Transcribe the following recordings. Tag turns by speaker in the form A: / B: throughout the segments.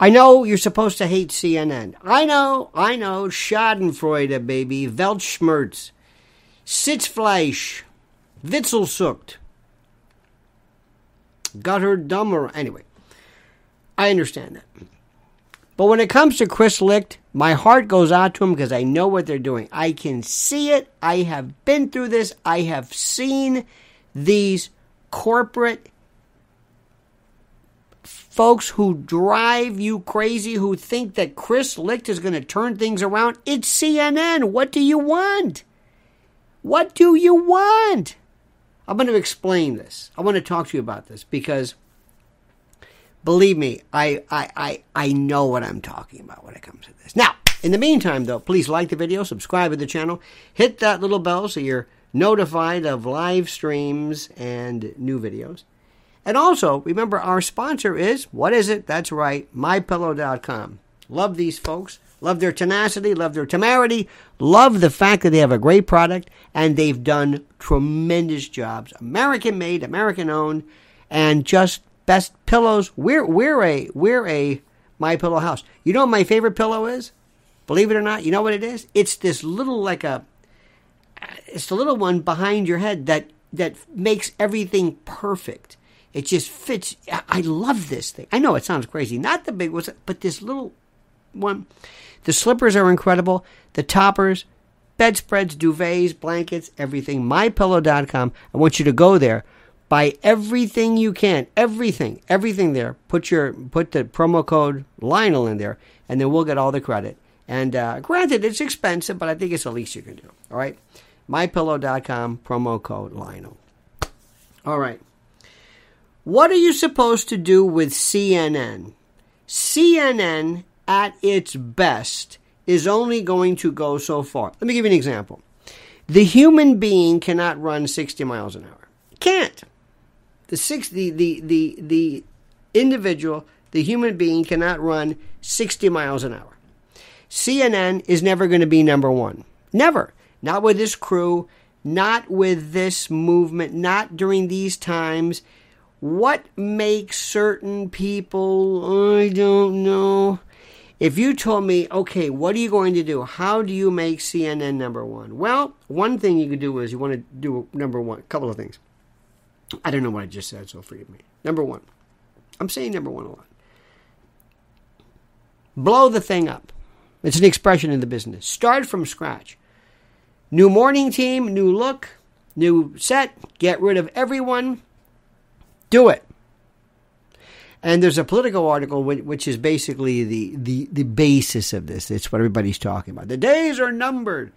A: I know you're supposed to hate CNN. I know, I know. Schadenfreude, baby. Weltschmerz. Sitzfleisch. Witzelsucht. Got her dumber. Anyway, I understand that. But when it comes to Chris Licht, my heart goes out to him because I know what they're doing. I can see it. I have been through this. I have seen these corporate folks who drive you crazy, who think that Chris Licht is going to turn things around. It's CNN. What do you want? What do you want? I'm going to explain this. I want to talk to you about this because believe me, I, I, I, I know what I'm talking about when it comes to this. Now, in the meantime, though, please like the video, subscribe to the channel, hit that little bell so you're notified of live streams and new videos. And also, remember our sponsor is, what is it? That's right, mypillow.com. Love these folks. Love their tenacity, love their temerity, love the fact that they have a great product and they've done tremendous jobs. American made, American owned, and just best pillows. We're we're a we're a my pillow house. You know what my favorite pillow is? Believe it or not, you know what it is? It's this little like a it's the little one behind your head that that makes everything perfect. It just fits. I love this thing. I know it sounds crazy. Not the big ones, but this little one. The slippers are incredible. The toppers, bedspreads, duvets, blankets, everything. MyPillow.com. I want you to go there. Buy everything you can. Everything. Everything there. Put your put the promo code Lionel in there, and then we'll get all the credit. And uh, granted, it's expensive, but I think it's the least you can do. All right? MyPillow.com, promo code Lionel. All right. What are you supposed to do with CNN? CNN at its best is only going to go so far. Let me give you an example. The human being cannot run 60 miles an hour. Can't. The six the, the, the, the individual, the human being cannot run 60 miles an hour. CNN is never going to be number one. Never. Not with this crew, not with this movement, not during these times. What makes certain people, I don't know. If you told me, okay, what are you going to do? How do you make CNN number one? Well, one thing you could do is you want to do number one, a couple of things. I don't know what I just said, so forgive me. Number one, I'm saying number one a lot. Blow the thing up. It's an expression in the business. Start from scratch. New morning team, new look, new set, get rid of everyone. Do it. And there's a Politico article which is basically the, the, the basis of this. It's what everybody's talking about. The days are numbered.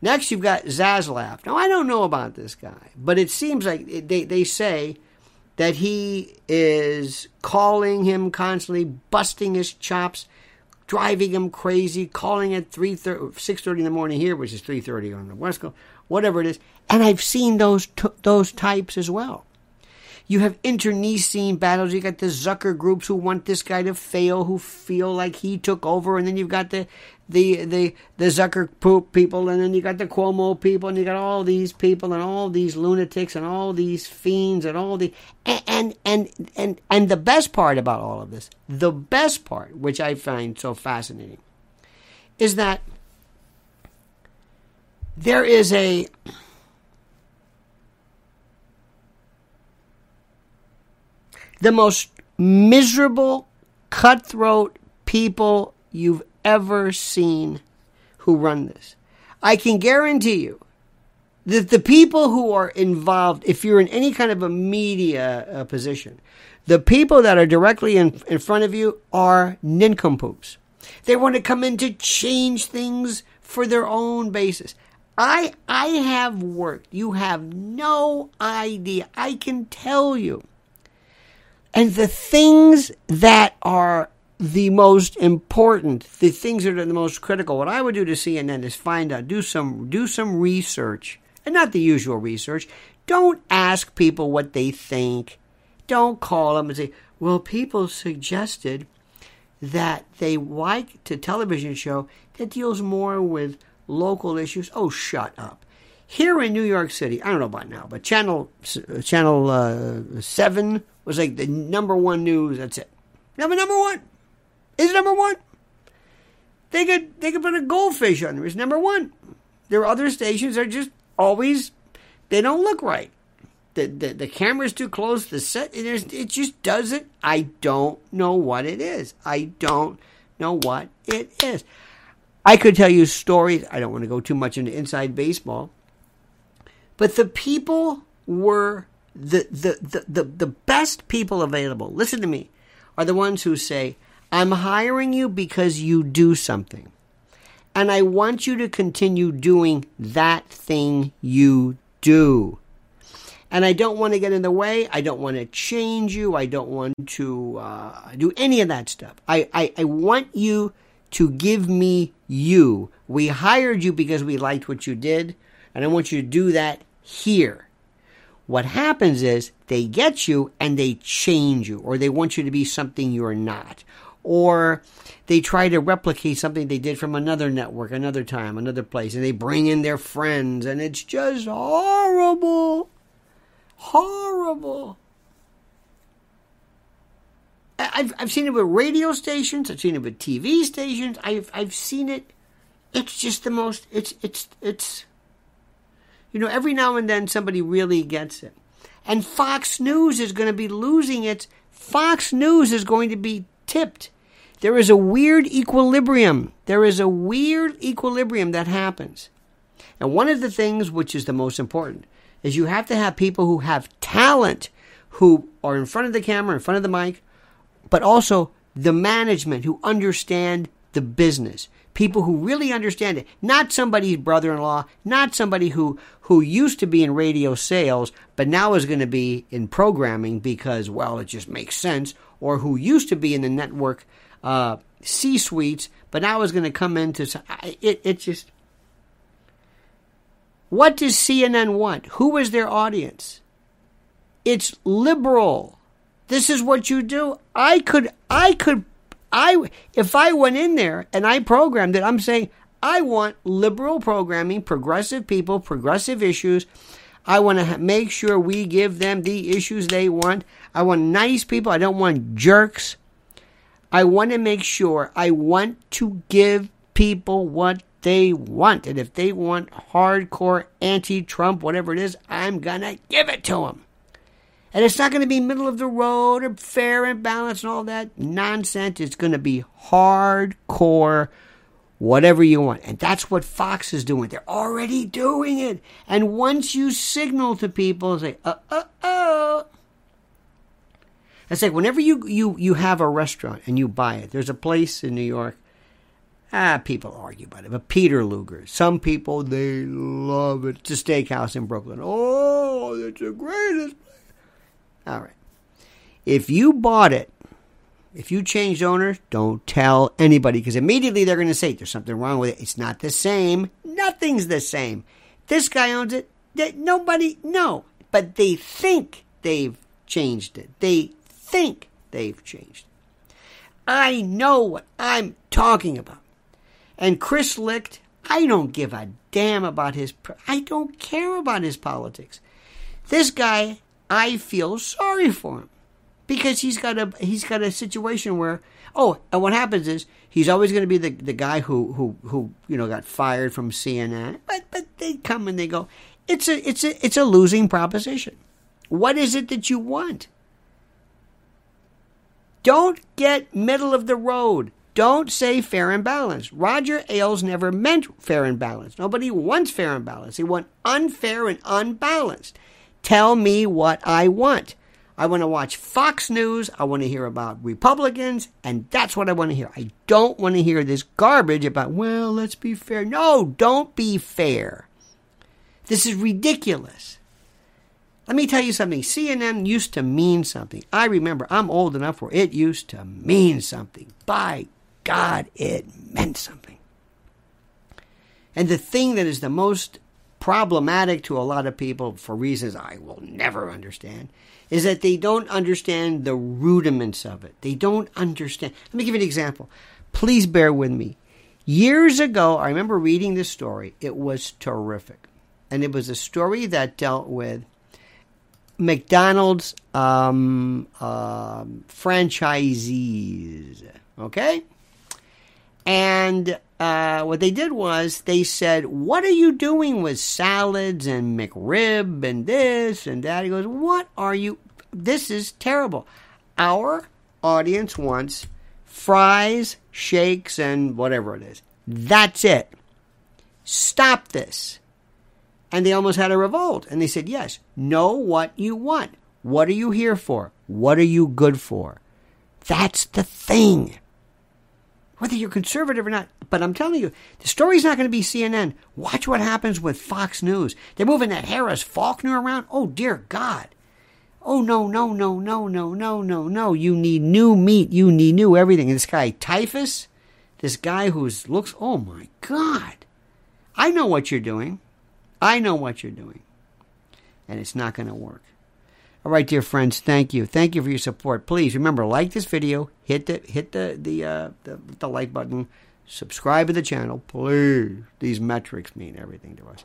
A: Next, you've got Zaslav. Now, I don't know about this guy, but it seems like they, they say that he is calling him constantly, busting his chops, driving him crazy, calling at 3 6.30 in the morning here, which is 3.30 on the West Coast, whatever it is. And I've seen those, t- those types as well. You have internecine battles. You got the Zucker groups who want this guy to fail, who feel like he took over, and then you've got the the the the Zucker poop people, and then you got the Cuomo people, and you got all these people, and all these lunatics, and all these fiends, and all the and and and and the best part about all of this, the best part, which I find so fascinating, is that there is a the most miserable, cutthroat people you've ever seen who run this. I can guarantee you that the people who are involved, if you're in any kind of a media uh, position, the people that are directly in, in front of you are nincompoops. They want to come in to change things for their own basis. I I have worked. You have no idea. I can tell you and the things that are the most important, the things that are the most critical, what I would do to CNN is find out, do some, do some research, and not the usual research. Don't ask people what they think. Don't call them and say, well, people suggested that they like a television show that deals more with local issues. Oh, shut up. Here in New York City, I don't know about now, but Channel Channel uh, Seven was like the number one news. That's it. Number number one. Is number one. They could they could put a goldfish on there. It's number one. There are other stations that are just always they don't look right. The, the, the camera's too close. The set it just doesn't. I don't know what it is. I don't know what it is. I could tell you stories. I don't want to go too much into inside baseball, but the people were the the the the, the best people available. Listen to me, are the ones who say, "I'm hiring you because you do something." And I want you to continue doing that thing you do. And I don't want to get in the way. I don't want to change you. I don't want to uh, do any of that stuff. I, I, I want you to give me you. We hired you because we liked what you did, and I want you to do that here. What happens is they get you and they change you, or they want you to be something you're not, or they try to replicate something they did from another network, another time, another place, and they bring in their friends, and it's just horrible. Horrible. I've, I've seen it with radio stations, I've seen it with TV stations, I've, I've seen it. It's just the most, it's, it's, it's, you know, every now and then somebody really gets it. And Fox News is going to be losing its, Fox News is going to be tipped there is a weird equilibrium. There is a weird equilibrium that happens. And one of the things which is the most important is you have to have people who have talent, who are in front of the camera, in front of the mic, but also the management who understand the business. People who really understand it. Not somebody's brother in law, not somebody who, who used to be in radio sales, but now is going to be in programming because, well, it just makes sense, or who used to be in the network uh, C suites, but now is going to come into it. It just. What does CNN want? Who is their audience? It's liberal. This is what you do. I could, I could, I, if I went in there and I programmed it, I'm saying I want liberal programming, progressive people, progressive issues. I want to make sure we give them the issues they want. I want nice people. I don't want jerks. I want to make sure I want to give people what they want. And if they want hardcore anti Trump, whatever it is, I'm going to give it to them. And it's not going to be middle of the road or fair and balanced and all that nonsense. It's going to be hardcore, whatever you want. And that's what Fox is doing. They're already doing it. And once you signal to people, say, uh, uh, uh, it's like whenever you, you, you have a restaurant and you buy it, there's a place in New York. Ah, people argue about it, but Peter Luger. Some people they love it. It's a steakhouse in Brooklyn. Oh, it's the greatest. All right. If you bought it, if you changed owners, don't tell anybody because immediately they're going to say there's something wrong with it. It's not the same. Nothing's the same. This guy owns it. Nobody, no. But they think they've changed it. They think they've changed. I know what I'm talking about. And Chris Licht, I don't give a damn about his. I don't care about his politics. This guy, I feel sorry for him because he's got a he's got a situation where oh, and what happens is he's always going to be the, the guy who who who you know got fired from CNN. But but they come and they go. It's a it's a it's a losing proposition. What is it that you want? Don't get middle of the road. Don't say fair and balanced. Roger Ailes never meant fair and balanced. Nobody wants fair and balanced. He wants unfair and unbalanced. Tell me what I want. I want to watch Fox News. I want to hear about Republicans, and that's what I want to hear. I don't want to hear this garbage about, well, let's be fair. No, don't be fair. This is ridiculous. Let me tell you something. CNN used to mean something. I remember, I'm old enough where it used to mean something. By God, it meant something. And the thing that is the most problematic to a lot of people, for reasons I will never understand, is that they don't understand the rudiments of it. They don't understand. Let me give you an example. Please bear with me. Years ago, I remember reading this story. It was terrific. And it was a story that dealt with McDonald's um, uh, franchisees. Okay? And uh, what they did was they said, What are you doing with salads and McRib and this and that? He goes, What are you? This is terrible. Our audience wants fries, shakes, and whatever it is. That's it. Stop this. And they almost had a revolt. And they said, Yes, know what you want. What are you here for? What are you good for? That's the thing. Whether you're conservative or not. But I'm telling you, the story's not going to be CNN. Watch what happens with Fox News. They're moving that Harris Faulkner around. Oh, dear God. Oh, no, no, no, no, no, no, no, no. You need new meat. You need new everything. And this guy, Typhus, this guy who's looks, oh my God. I know what you're doing. I know what you're doing. And it's not going to work. All right, dear friends, thank you. Thank you for your support. Please remember, like this video, hit the hit the the uh, the, the like button, subscribe to the channel, please. These metrics mean everything to us.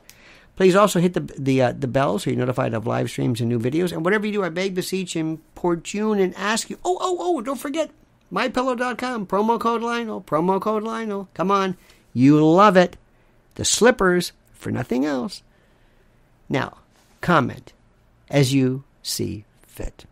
A: Please also hit the the uh, the bell so you're notified of live streams and new videos. And whatever you do, I beg, beseech, importune, and ask you. Oh, oh, oh! Don't forget mypillow.com promo code Lionel. Promo code Lionel. Come on, you love it. The slippers for nothing else. Now, comment as you see fit.